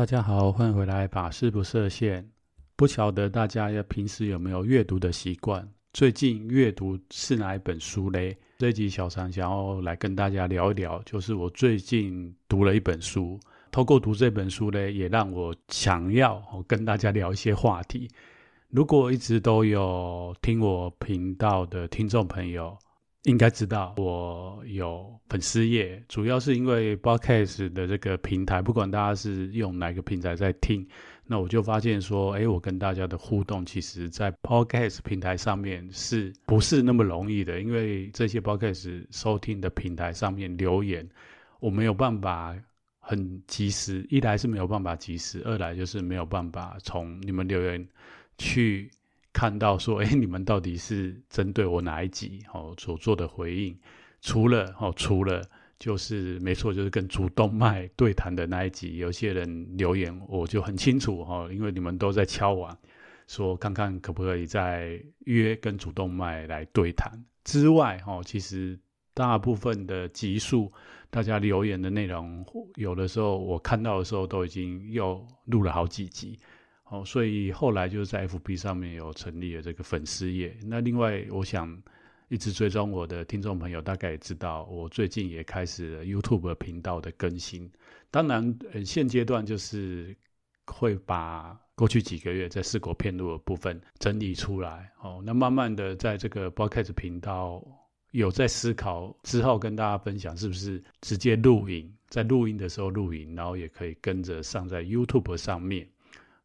大家好，欢迎回来。把事不设限，不晓得大家要平时有没有阅读的习惯？最近阅读是哪一本书嘞？这集小常想要来跟大家聊一聊，就是我最近读了一本书，透过读这本书呢，也让我想要跟大家聊一些话题。如果一直都有听我频道的听众朋友，应该知道我有粉丝页，主要是因为 Podcast 的这个平台，不管大家是用哪个平台在听，那我就发现说，哎，我跟大家的互动，其实在 Podcast 平台上面是不是那么容易的？因为这些 Podcast 收听的平台上面留言，我没有办法很及时，一来是没有办法及时，二来就是没有办法从你们留言去。看到说，哎，你们到底是针对我哪一集哦所做的回应？除了哦，除了就是没错，就是跟主动脉对谈的那一集，有些人留言我就很清楚哈，因为你们都在敲碗，说看看可不可以再约跟主动脉来对谈之外，哈，其实大部分的集数，大家留言的内容，有的时候我看到的时候都已经又录了好几集。哦，所以后来就是在 FB 上面有成立了这个粉丝页。那另外，我想一直追踪我的听众朋友大概也知道，我最近也开始了 YouTube 频道的更新。当然，现阶段就是会把过去几个月在四国片路的部分整理出来。哦，那慢慢的在这个 Broadcast 频道有在思考之后，跟大家分享是不是直接录影，在录音的时候录影，然后也可以跟着上在 YouTube 上面。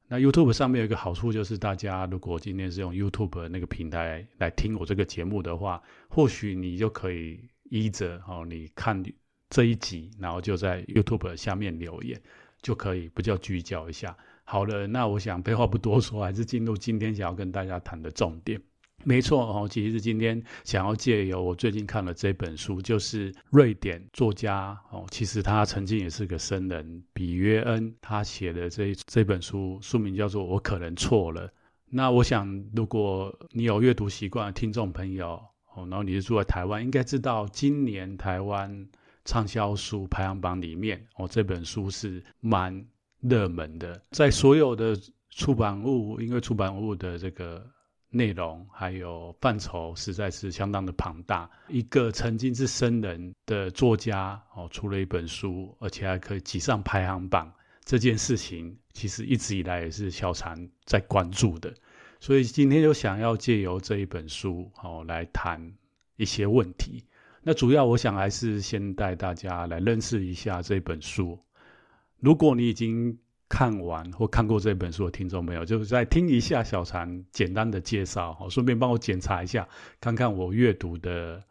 那 YouTube 上面有一个好处，就是大家如果今天是用 YouTube 那个平台来听我这个节目的话，或许你就可以依着哦，你看这一集，然后就在 YouTube 下面留言，就可以不叫聚焦一下。好了，那我想废话不多说，还是进入今天想要跟大家谈的重点。没错哦，其实今天想要借由我最近看了这本书，就是瑞典作家哦，其实他曾经也是个僧人，比约恩他写的这这本书，书名叫做《我可能错了》。那我想，如果你有阅读习惯的听众朋友哦，然后你是住在台湾，应该知道今年台湾畅销书排行榜里面哦，这本书是蛮热门的，在所有的出版物，因为出版物的这个。内容还有范畴实在是相当的庞大。一个曾经是僧人的作家哦，出了一本书，而且还可以挤上排行榜，这件事情其实一直以来也是小禅在关注的。所以今天就想要借由这一本书哦来谈一些问题。那主要我想还是先带大家来认识一下这本书。如果你已经看完或看过这本书的听众朋友，就是再听一下小禅简单的介绍，好，顺便帮我检查一下，看看我阅读的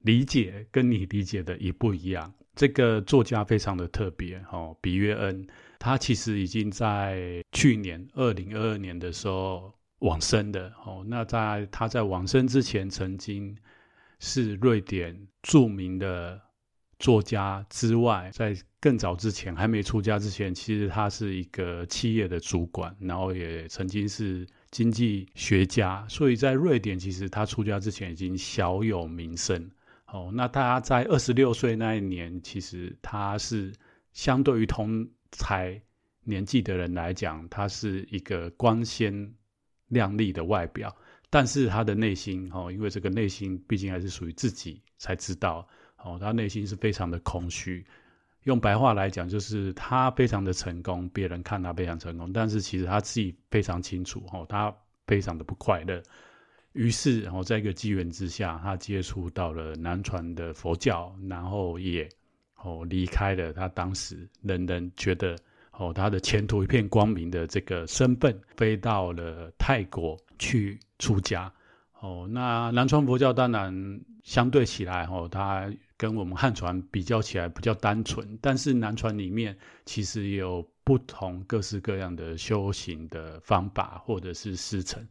理解跟你理解的一不一样。这个作家非常的特别，哦，比约恩，他其实已经在去年二零二二年的时候往生的，哦，那在他在往生之前，曾经是瑞典著名的。作家之外，在更早之前，还没出家之前，其实他是一个企业的主管，然后也曾经是经济学家。所以在瑞典，其实他出家之前已经小有名声。哦，那他在二十六岁那一年，其实他是相对于同才年纪的人来讲，他是一个光鲜亮丽的外表，但是他的内心，哦，因为这个内心毕竟还是属于自己才知道。哦，他内心是非常的空虚，用白话来讲，就是他非常的成功，别人看他非常成功，但是其实他自己非常清楚，哦，他非常的不快乐。于是，然后在一个机缘之下，他接触到了南传的佛教，然后也哦离开了他当时人人觉得哦他的前途一片光明的这个身份，飞到了泰国去出家。哦，那南传佛教当然相对起来，哦，他。跟我们汉传比较起来比较单纯，但是南传里面其实也有不同各式各样的修行的方法或者是师承。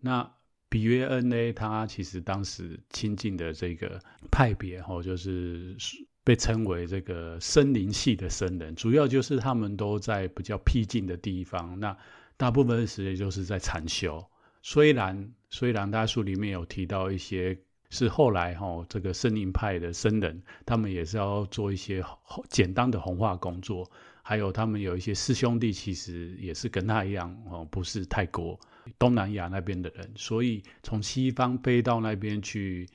那比约恩呢，他其实当时亲近的这个派别，哦，就是被称为这个森林系的僧人，主要就是他们都在比较僻静的地方，那大部分的时间就是在禅修。虽然虽然大家书里面有提到一些。是后来哈、哦，这个森林派的僧人，他们也是要做一些简单的弘化工作还有他们有一些师兄弟，其实也是跟他一样哦，不是泰国、东南亚那边的人，所以从西方飞到那边去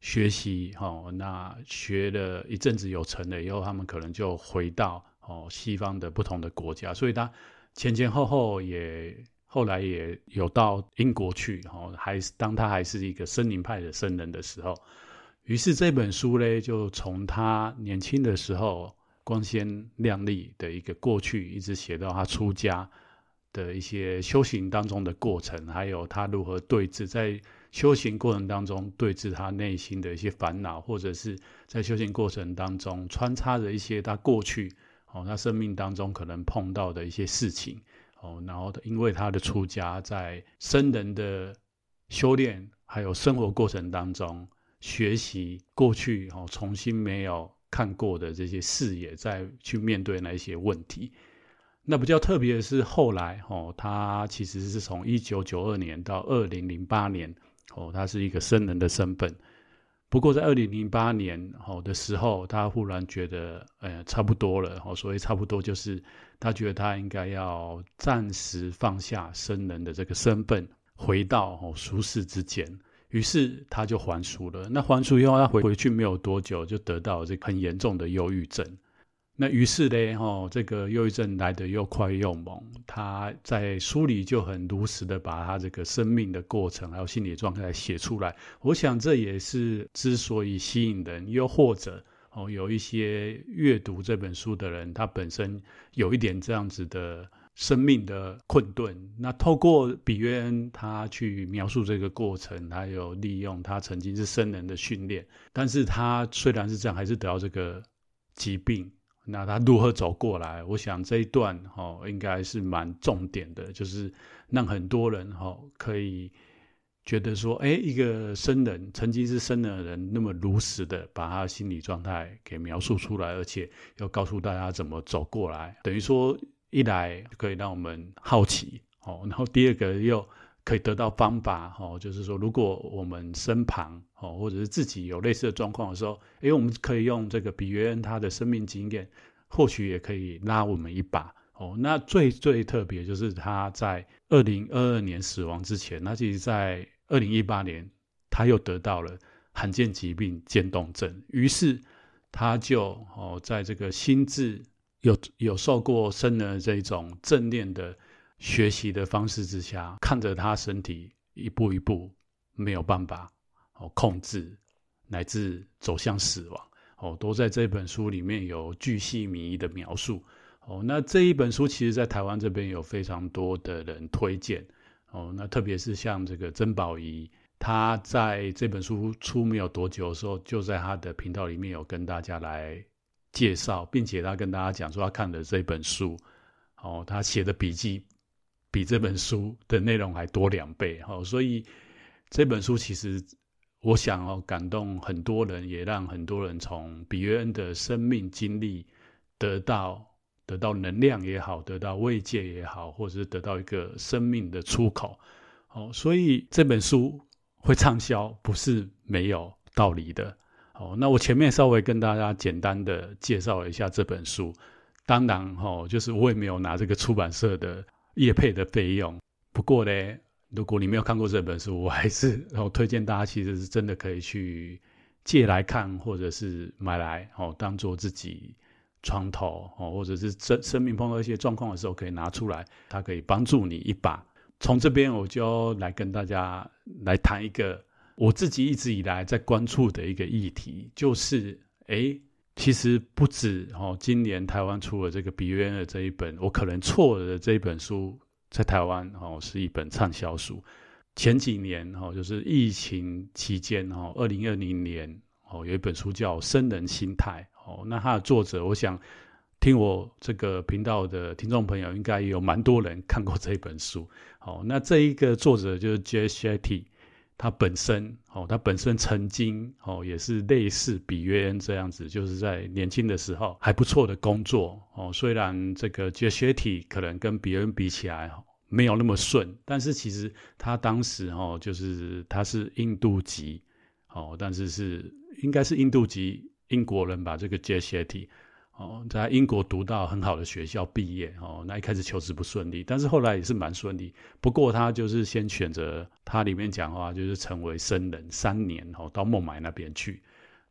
学习哦，那学了一阵子有成了以后，他们可能就回到哦西方的不同的国家，所以他前前后后也后来也有到英国去哦，还是当他还是一个森林派的僧人的时候，于是这本书呢，就从他年轻的时候。光鲜亮丽的一个过去，一直写到他出家的一些修行当中的过程，还有他如何对峙在修行过程当中对峙他内心的一些烦恼，或者是在修行过程当中穿插着一些他过去哦，他生命当中可能碰到的一些事情哦，然后因为他的出家，在僧人的修炼还有生活过程当中学习过去哦，重新没有。看过的这些视野，再去面对那一些问题。那比较特别的是，后来哦，他其实是从一九九二年到二零零八年哦，他是一个僧人的身份。不过在二零零八年哦的时候，他忽然觉得，呃，差不多了哦，所以差不多就是他觉得他应该要暂时放下僧人的这个身份，回到哦俗世之间。于是他就还俗了。那还俗以后，他回回去没有多久，就得到这很严重的忧郁症。那于是呢，哈，这个忧郁症来得又快又猛。他在书里就很如实的把他这个生命的过程还有心理状态写出来。我想这也是之所以吸引人，又或者哦，有一些阅读这本书的人，他本身有一点这样子的。生命的困顿，那透过比约恩他去描述这个过程，还有利用他曾经是僧人的训练，但是他虽然是这样，还是得到这个疾病。那他如何走过来？我想这一段哈，应该是蛮重点的，就是让很多人哈可以觉得说，哎，一个僧人曾经是僧人的人，那么如实的把他心理状态给描述出来，而且要告诉大家怎么走过来，等于说。一来可以让我们好奇，哦，然后第二个又可以得到方法，哦，就是说，如果我们身旁，哦，或者是自己有类似的状况的时候，哎，我们可以用这个比约恩他的生命经验，或许也可以拉我们一把，哦，那最最特别就是他在二零二二年死亡之前，那其实在二零一八年他又得到了罕见疾病渐冻症，于是他就哦，在这个心智。有有受过生的这种正念的学习的方式之下，看着他身体一步一步没有办法哦控制，乃至走向死亡哦，都在这本书里面有巨细靡遗的描述哦。那这一本书其实，在台湾这边有非常多的人推荐哦。那特别是像这个曾宝仪，他在这本书出没有多久的时候，就在他的频道里面有跟大家来。介绍，并且他跟大家讲说，他看的这本书，哦，他写的笔记比这本书的内容还多两倍，哦，所以这本书其实我想哦，感动很多人，也让很多人从比约恩的生命经历得到得到能量也好，得到慰藉也好，或者是得到一个生命的出口，哦，所以这本书会畅销，不是没有道理的。哦，那我前面稍微跟大家简单的介绍一下这本书，当然哈、哦，就是我也没有拿这个出版社的业配的费用。不过呢，如果你没有看过这本书，我还是 哦推荐大家，其实是真的可以去借来看，或者是买来哦当做自己床头哦，或者是生生命碰到一些状况的时候可以拿出来，它可以帮助你一把。从这边我就来跟大家来谈一个。我自己一直以来在关注的一个议题，就是，哎，其实不止哦，今年台湾出了这个比约恩的这一本，我可能错了的这一本书，在台湾哦是一本畅销书。前几年哦，就是疫情期间哦，二零二零年哦，有一本书叫《生人心态》哦，那它的作者，我想听我这个频道的听众朋友，应该有蛮多人看过这一本书。哦，那这一个作者就是 jshirt。他本身哦，他本身曾经哦，也是类似比约恩这样子，就是在年轻的时候还不错的工作哦。虽然这个杰学体可能跟比约恩比起来没有那么顺，但是其实他当时哦，就是他是印度籍哦，但是是应该是印度籍英国人吧？这个杰学体哦，在英国读到很好的学校毕业哦，那一开始求职不顺利，但是后来也是蛮顺利。不过他就是先选择他里面讲话，就是成为僧人三年哦，到孟买那边去，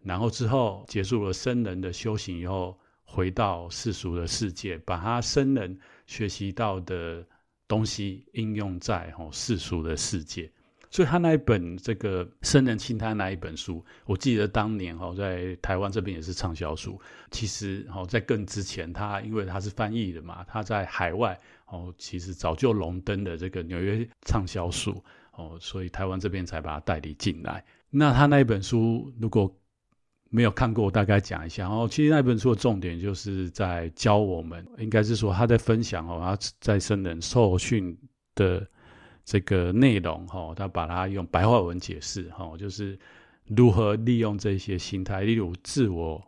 然后之后结束了僧人的修行以后，回到世俗的世界，把他僧人学习到的东西应用在哦世俗的世界。所以他那一本这个《生人心态》那一本书，我记得当年哈在台湾这边也是畅销书。其实哈在更之前，他因为他是翻译的嘛，他在海外哦其实早就荣登的这个纽约畅销书哦，所以台湾这边才把它代理进来。那他那一本书如果没有看过，我大概讲一下哦。其实那本书的重点就是在教我们，应该是说他在分享哦，他在生人受训的。这个内容哈，他把它用白话文解释哈，就是如何利用这些心态，例如自我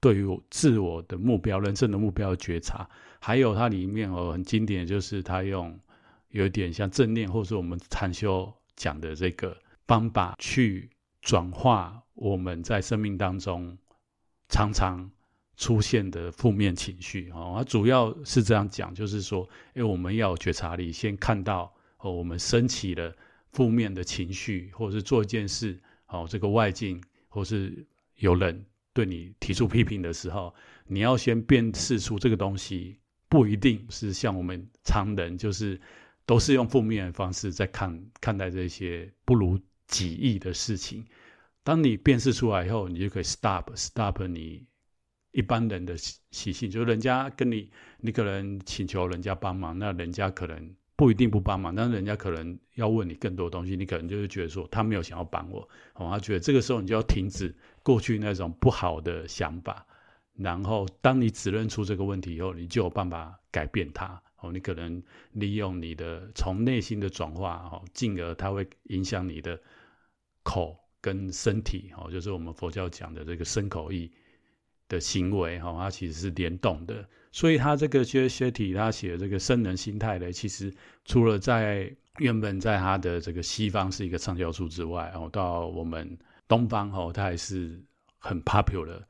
对于自我的目标、人生的目标觉察，还有它里面哦很经典，就是他用有点像正念，或者是我们禅修讲的这个方法去转化我们在生命当中常常出现的负面情绪哦。它主要是这样讲，就是说，因为我们要有觉察力，先看到。哦，我们升起了负面的情绪，或者是做一件事，哦，这个外境，或是有人对你提出批评的时候，你要先辨识出这个东西不一定是像我们常人，就是都是用负面的方式在看看待这些不如己意的事情。当你辨识出来以后，你就可以 stop stop 你一般人的习性，就是人家跟你，你可能请求人家帮忙，那人家可能。不一定不帮忙，但是人家可能要问你更多东西，你可能就是觉得说他没有想要帮我，哦，他觉得这个时候你就要停止过去那种不好的想法，然后当你指认出这个问题以后，你就有办法改变它，哦，你可能利用你的从内心的转化，哦，进而它会影响你的口跟身体，哦，就是我们佛教讲的这个身口意的行为，哦，它其实是联动的。所以他这个薛薛提他写的这个僧人心态呢，其实除了在原本在他的这个西方是一个畅销书之外，然后到我们东方哦，他还是很 popular。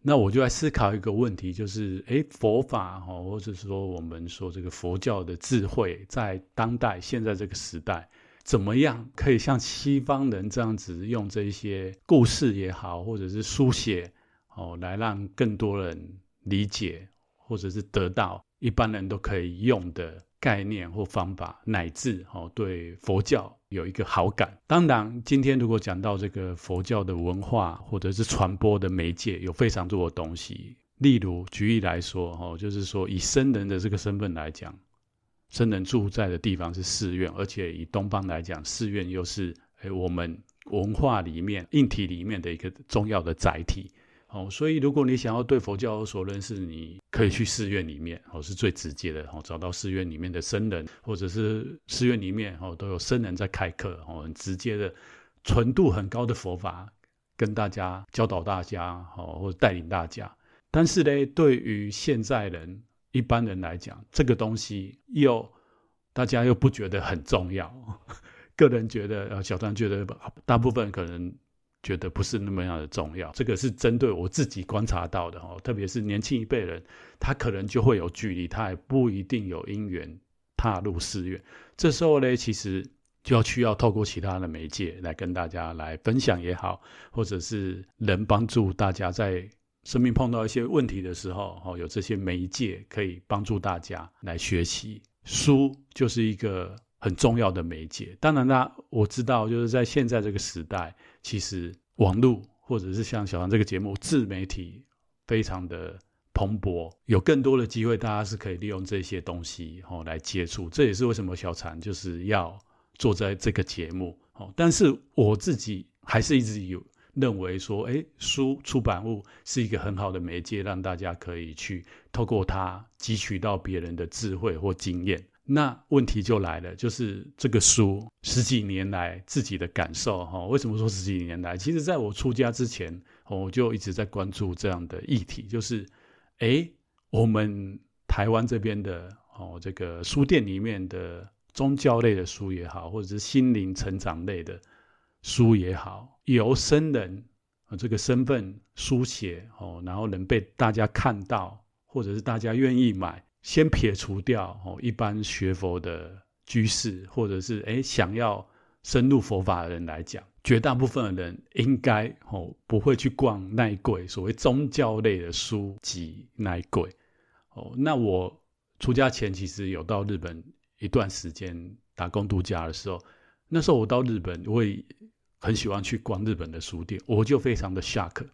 那我就来思考一个问题，就是诶，佛法哦，或者说我们说这个佛教的智慧，在当代现在这个时代，怎么样可以像西方人这样子用这些故事也好，或者是书写哦，来让更多人理解。或者是得到一般人都可以用的概念或方法，乃至哦对佛教有一个好感。当然，今天如果讲到这个佛教的文化或者是传播的媒介，有非常多的东西。例如举例来说，哦，就是说以僧人的这个身份来讲，僧人住在的地方是寺院，而且以东方来讲，寺院又是诶我们文化里面硬体里面的一个重要的载体。哦，所以如果你想要对佛教有所认识，你可以去寺院里面，哦，是最直接的，哦，找到寺院里面的僧人，或者是寺院里面，哦，都有僧人在开课，哦，很直接的，纯度很高的佛法，跟大家教导大家，哦，或者带领大家。但是呢，对于现在人一般人来讲，这个东西又大家又不觉得很重要。个人觉得，呃，小张觉得，大部分可能。觉得不是那么样的重要，这个是针对我自己观察到的哦，特别是年轻一辈人，他可能就会有距离，他也不一定有因缘踏入寺院。这时候呢，其实就要需要透过其他的媒介来跟大家来分享也好，或者是能帮助大家在生命碰到一些问题的时候，哦，有这些媒介可以帮助大家来学习。书就是一个很重要的媒介。当然啦，我知道就是在现在这个时代。其实网络或者是像小唐这个节目，自媒体非常的蓬勃，有更多的机会，大家是可以利用这些东西哦来接触。这也是为什么小禅就是要做在这个节目哦。但是我自己还是一直有认为说，哎，书出版物是一个很好的媒介，让大家可以去透过它汲取到别人的智慧或经验。那问题就来了，就是这个书十几年来自己的感受哈。为什么说十几年来？其实在我出家之前，我就一直在关注这样的议题，就是，诶，我们台湾这边的哦，这个书店里面的宗教类的书也好，或者是心灵成长类的书也好，由僧人这个身份书写哦，然后能被大家看到，或者是大家愿意买，先撇除掉哦，一般学佛的居士，或者是诶想要深入佛法的人来讲，绝大部分的人应该哦不会去逛那一柜所谓宗教类的书籍那一柜哦。那我出家前其实有到日本一段时间打工度假的时候，那时候我到日本我也很喜欢去逛日本的书店，我就非常的 shock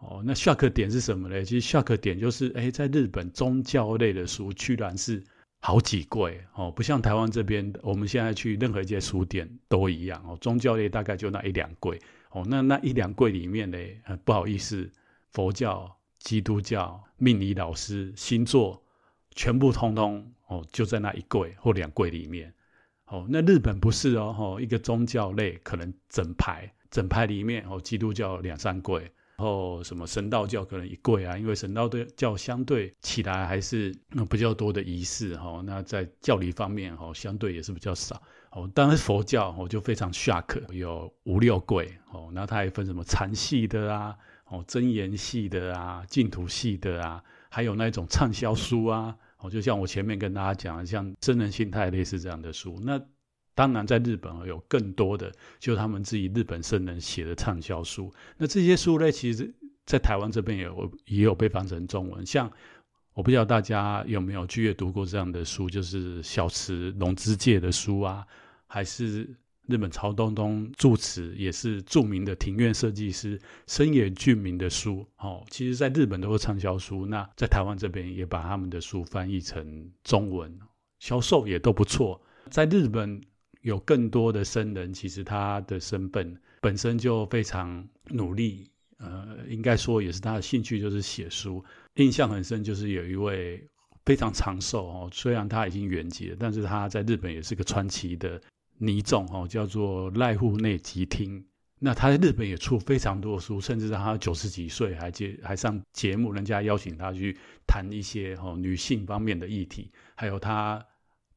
哦。那下课点是什么呢？其实下课点就是诶在日本宗教类的书居然是。好几柜哦，不像台湾这边，我们现在去任何一间书店都一样哦。宗教类大概就那一两柜哦，那那一两柜里面呢，不好意思，佛教、基督教、命理老师、星座，全部通通哦，就在那一柜或两柜里面哦。那日本不是哦，一个宗教类可能整排整排里面哦，基督教两三柜。然后什么神道教可能一柜啊，因为神道教相对起来还是比较多的仪式哈，那在教理方面哈，相对也是比较少哦。当然佛教哦就非常 shock，有五六柜哦，那它还分什么禅系的啊，哦真言系的啊，净土系的啊，还有那种畅销书啊，哦就像我前面跟大家讲，像真人心态类似这样的书，那。当然，在日本有更多的，就是他们自己日本圣人写的畅销书。那这些书呢，其实，在台湾这边也有也有被翻成中文。像我不知道大家有没有去阅读过这样的书，就是小池龙之介的书啊，还是日本曹东东住持，也是著名的庭院设计师深野俊明的书。哦，其实，在日本都是畅销书。那在台湾这边也把他们的书翻译成中文，销售也都不错。在日本。有更多的僧人，其实他的身份本身就非常努力，呃，应该说也是他的兴趣，就是写书。印象很深，就是有一位非常长寿哦，虽然他已经圆寂了，但是他在日本也是个传奇的尼众哦，叫做濑户内吉听。那他在日本也出非常多的书，甚至他九十几岁还接还上节目，人家邀请他去谈一些哦女性方面的议题，还有他。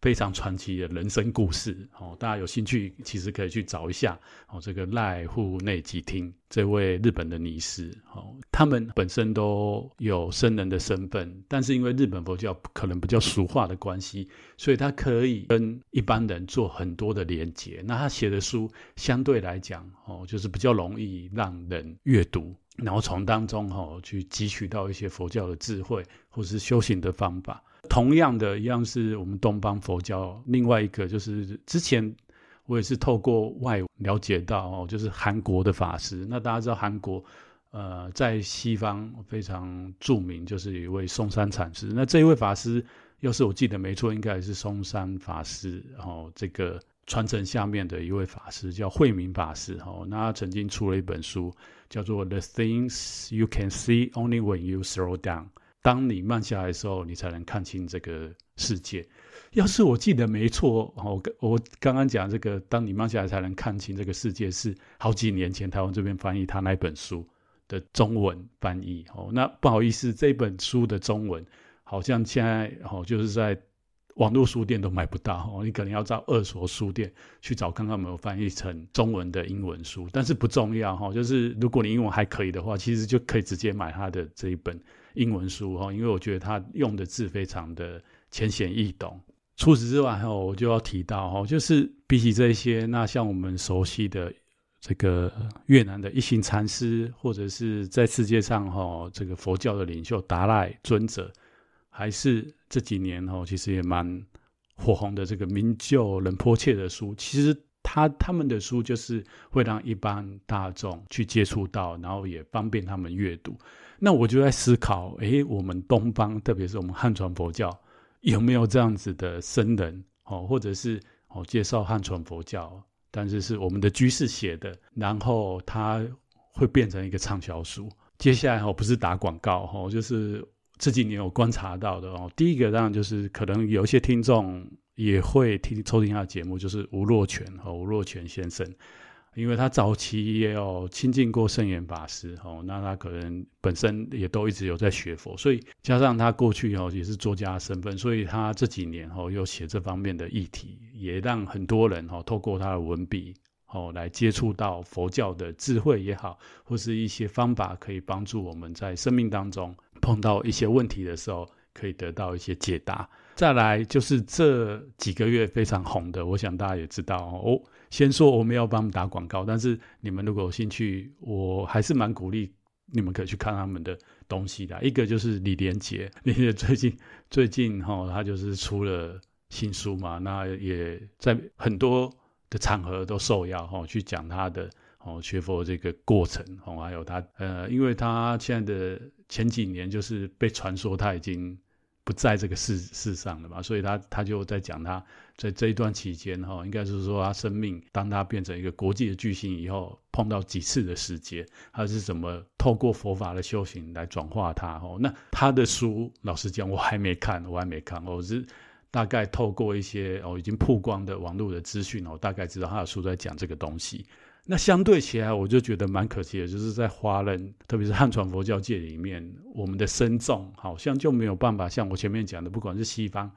非常传奇的人生故事哦，大家有兴趣其实可以去找一下哦。这个濑户内吉听这位日本的尼师哦，他们本身都有僧人的身份，但是因为日本佛教可能比较俗化的关系，所以他可以跟一般人做很多的连结。那他写的书相对来讲哦，就是比较容易让人阅读，然后从当中哦去汲取到一些佛教的智慧或是修行的方法。同样的一样是我们东方佛教，另外一个就是之前我也是透过外了解到哦，就是韩国的法师。那大家知道韩国，呃，在西方非常著名，就是一位松山禅师。那这一位法师，要是我记得没错，应该是松山法师，然后这个传承下面的一位法师叫慧明法师。哦，那他曾经出了一本书，叫做《The Things You Can See Only When You Slow Down》。当你慢下来的时候，你才能看清这个世界。要是我记得没错，我我刚刚讲这个，当你慢下来才能看清这个世界，是好几年前台湾这边翻译他那本书的中文翻译。哦，那不好意思，这本书的中文好像现在哦，就是在网络书店都买不到，你可能要到二手书店去找看看有没有翻译成中文的英文书。但是不重要哈，就是如果你英文还可以的话，其实就可以直接买他的这一本。英文书哈，因为我觉得他用的字非常的浅显易懂。除此之外哈，我就要提到哈，就是比起这些，那像我们熟悉的这个越南的一行禅师，或者是在世界上哈这个佛教的领袖达赖尊者，还是这几年哈其实也蛮火红的这个明就仁波切的书，其实他他们的书就是会让一般大众去接触到，然后也方便他们阅读。那我就在思考，诶，我们东方，特别是我们汉传佛教，有没有这样子的僧人哦，或者是哦介绍汉传佛教，但是是我们的居士写的，然后它会变成一个畅销书。接下来哦，不是打广告哦，就是这几年我观察到的哦，第一个当然就是可能有一些听众也会听收听他的节目，就是吴若权和吴若权先生。因为他早期也有亲近过圣严法师哦，那他可能本身也都一直有在学佛，所以加上他过去哦也是作家身份，所以他这几年哦又写这方面的议题，也让很多人哦透过他的文笔哦，来接触到佛教的智慧也好，或是一些方法，可以帮助我们在生命当中碰到一些问题的时候，可以得到一些解答。再来就是这几个月非常红的，我想大家也知道哦。先说我们要帮他们打广告，但是你们如果有兴趣，我还是蛮鼓励你们可以去看他们的东西的。一个就是李连杰，李连杰最近最近哈，他就是出了新书嘛，那也在很多的场合都受邀哈去讲他的哦学佛这个过程哦，还有他呃，因为他现在的前几年就是被传说他已经。不在这个世世上了嘛，所以他他就在讲他在这一段期间哈，应该是说他生命当他变成一个国际的巨星以后，碰到几次的时节，他是怎么透过佛法的修行来转化他哦。那他的书，老实讲我还没看，我还没看，我是大概透过一些哦已经曝光的网络的资讯哦，大概知道他的书在讲这个东西。那相对起来，我就觉得蛮可惜的，就是在华人，特别是汉传佛教界里面，我们的僧众好像就没有办法像我前面讲的，不管是西方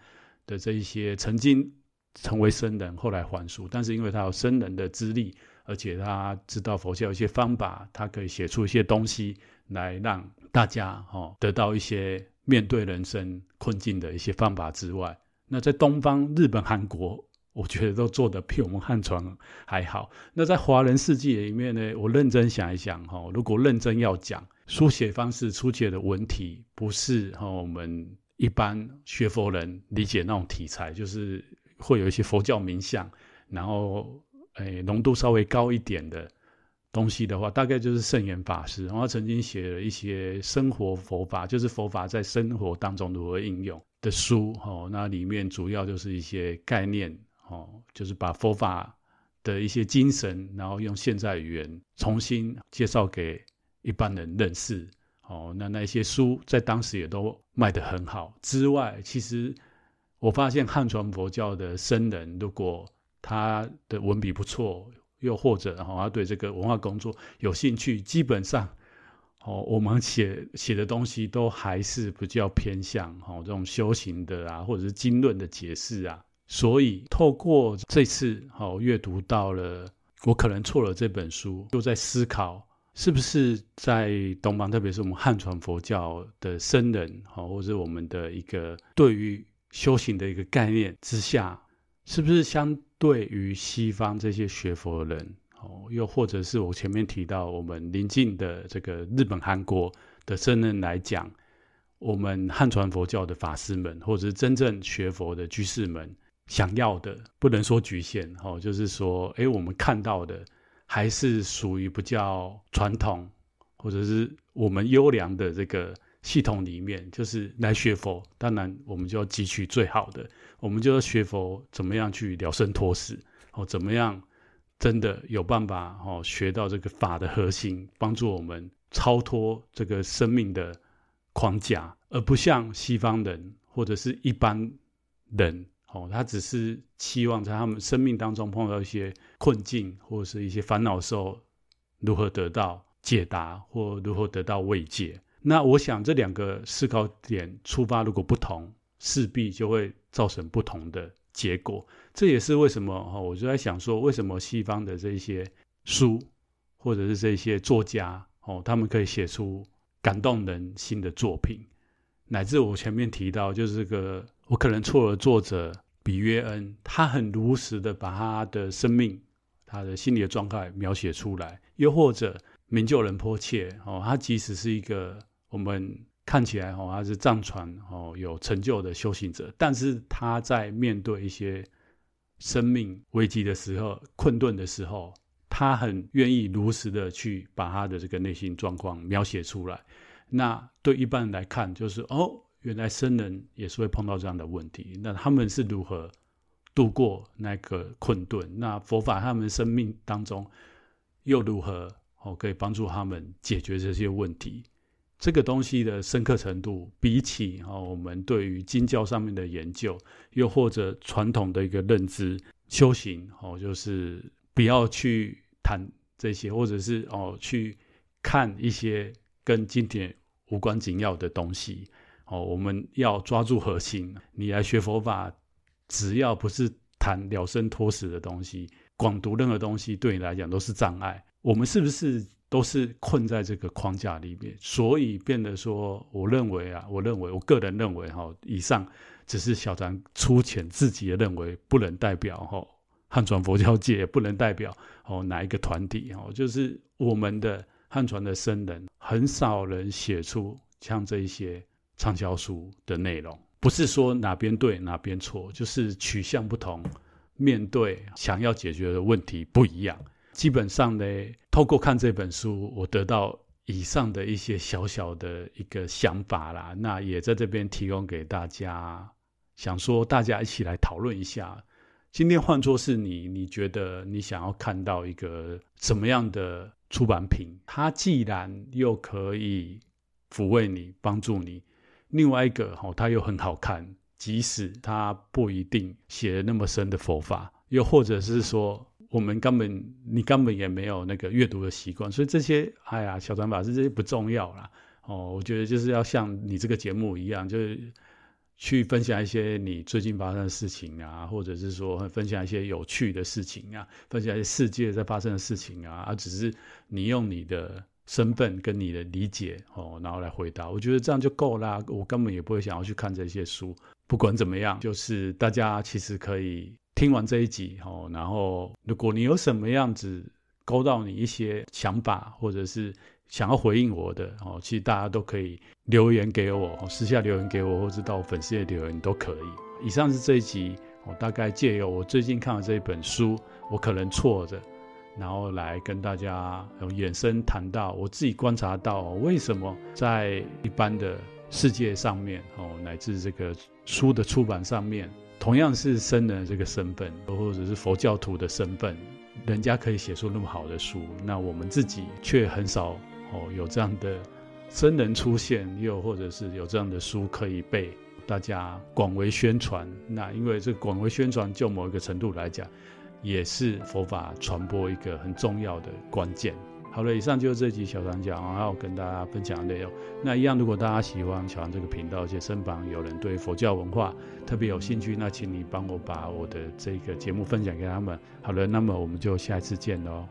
的这一些曾经成为僧人，后来还俗，但是因为他有僧人的资历，而且他知道佛教一些方法，他可以写出一些东西来让大家哈得到一些面对人生困境的一些方法之外，那在东方，日本、韩国。我觉得都做得比我们汉传还好。那在华人世界里面呢，我认真想一想哈，如果认真要讲书写方式出现的文体，不是哈我们一般学佛人理解那种题材，就是会有一些佛教名相，然后诶浓度稍微高一点的东西的话，大概就是圣严法师，然后曾经写了一些生活佛法，就是佛法在生活当中如何应用的书哈。那里面主要就是一些概念。哦，就是把佛法的一些精神，然后用现在语言重新介绍给一般人认识。哦，那那些书在当时也都卖得很好。之外，其实我发现汉传佛教的僧人，如果他的文笔不错，又或者哈他对这个文化工作有兴趣，基本上哦，我们写写的东西都还是比较偏向哦这种修行的啊，或者是经论的解释啊。所以，透过这次好阅读到了，我可能错了这本书，就在思考，是不是在东方，特别是我们汉传佛教的僧人，好，或者我们的一个对于修行的一个概念之下，是不是相对于西方这些学佛的人，哦，又或者是我前面提到我们邻近的这个日本、韩国的僧人来讲，我们汉传佛教的法师们，或者是真正学佛的居士们。想要的不能说局限，哦，就是说，哎，我们看到的还是属于比较传统，或者是我们优良的这个系统里面，就是来学佛。当然，我们就要汲取最好的，我们就要学佛怎么样去了生脱死，哦，怎么样真的有办法，哦，学到这个法的核心，帮助我们超脱这个生命的框架，而不像西方人或者是一般人。哦，他只是期望在他们生命当中碰到一些困境或者是一些烦恼的时候，如何得到解答或如何得到慰藉。那我想这两个思考点出发如果不同，势必就会造成不同的结果。这也是为什么哈，我就在想说，为什么西方的这些书或者是这些作家哦，他们可以写出感动人心的作品，乃至我前面提到就是这个我可能错了作者。比约恩，他很如实的把他的生命、他的心理的状态描写出来。又或者明就仁波切，哦，他即使是一个我们看起来哦，他是藏传哦有成就的修行者，但是他在面对一些生命危机的时候、困顿的时候，他很愿意如实的去把他的这个内心状况描写出来。那对一般人来看，就是哦。原来僧人也是会碰到这样的问题，那他们是如何度过那个困顿？那佛法他们生命当中又如何哦可以帮助他们解决这些问题？这个东西的深刻程度，比起哦我们对于经教上面的研究，又或者传统的一个认知修行哦，就是不要去谈这些，或者是哦去看一些跟经典无关紧要的东西。哦，我们要抓住核心。你来学佛法，只要不是谈了生脱死的东西，广读任何东西对你来讲都是障碍。我们是不是都是困在这个框架里面？所以变得说，我认为啊，我认为，我个人认为哈，以上只是小禅粗浅自己的认为，不能代表哈汉传佛教界，也不能代表哦哪一个团体哈，就是我们的汉传的僧人，很少人写出像这一些畅销书的内容。不是说哪边对哪边错，就是取向不同，面对想要解决的问题不一样。基本上呢，透过看这本书，我得到以上的一些小小的一个想法啦。那也在这边提供给大家，想说大家一起来讨论一下。今天换作是你，你觉得你想要看到一个什么样的出版品？它既然又可以抚慰你、帮助你。另外一个哈，它又很好看，即使它不一定写的那么深的佛法，又或者是说我们根本你根本也没有那个阅读的习惯，所以这些哎呀，小禅法师这些不重要啦。哦。我觉得就是要像你这个节目一样，就是去分享一些你最近发生的事情啊，或者是说分享一些有趣的事情啊，分享一些世界在发生的事情啊，而只是你用你的。身份跟你的理解哦，然后来回答，我觉得这样就够啦。我根本也不会想要去看这些书。不管怎么样，就是大家其实可以听完这一集哦，然后如果你有什么样子勾到你一些想法，或者是想要回应我的哦，其实大家都可以留言给我，私下留言给我，或者到粉丝页留言都可以。以上是这一集，我大概借由我最近看的这一本书，我可能错着。然后来跟大家衍生谈到，我自己观察到为什么在一般的世界上面哦，乃至这个书的出版上面，同样是僧人这个身份，或者是佛教徒的身份，人家可以写出那么好的书，那我们自己却很少哦有这样的僧人出现，又或者是有这样的书可以被大家广为宣传。那因为这广为宣传，就某一个程度来讲。也是佛法传播一个很重要的关键。好了，以上就是这集小长讲，然后跟大家分享的内容。那一样，如果大家喜欢小禅这个频道，而且身旁有人对佛教文化特别有兴趣，那请你帮我把我的这个节目分享给他们。好了，那么我们就下一次见喽。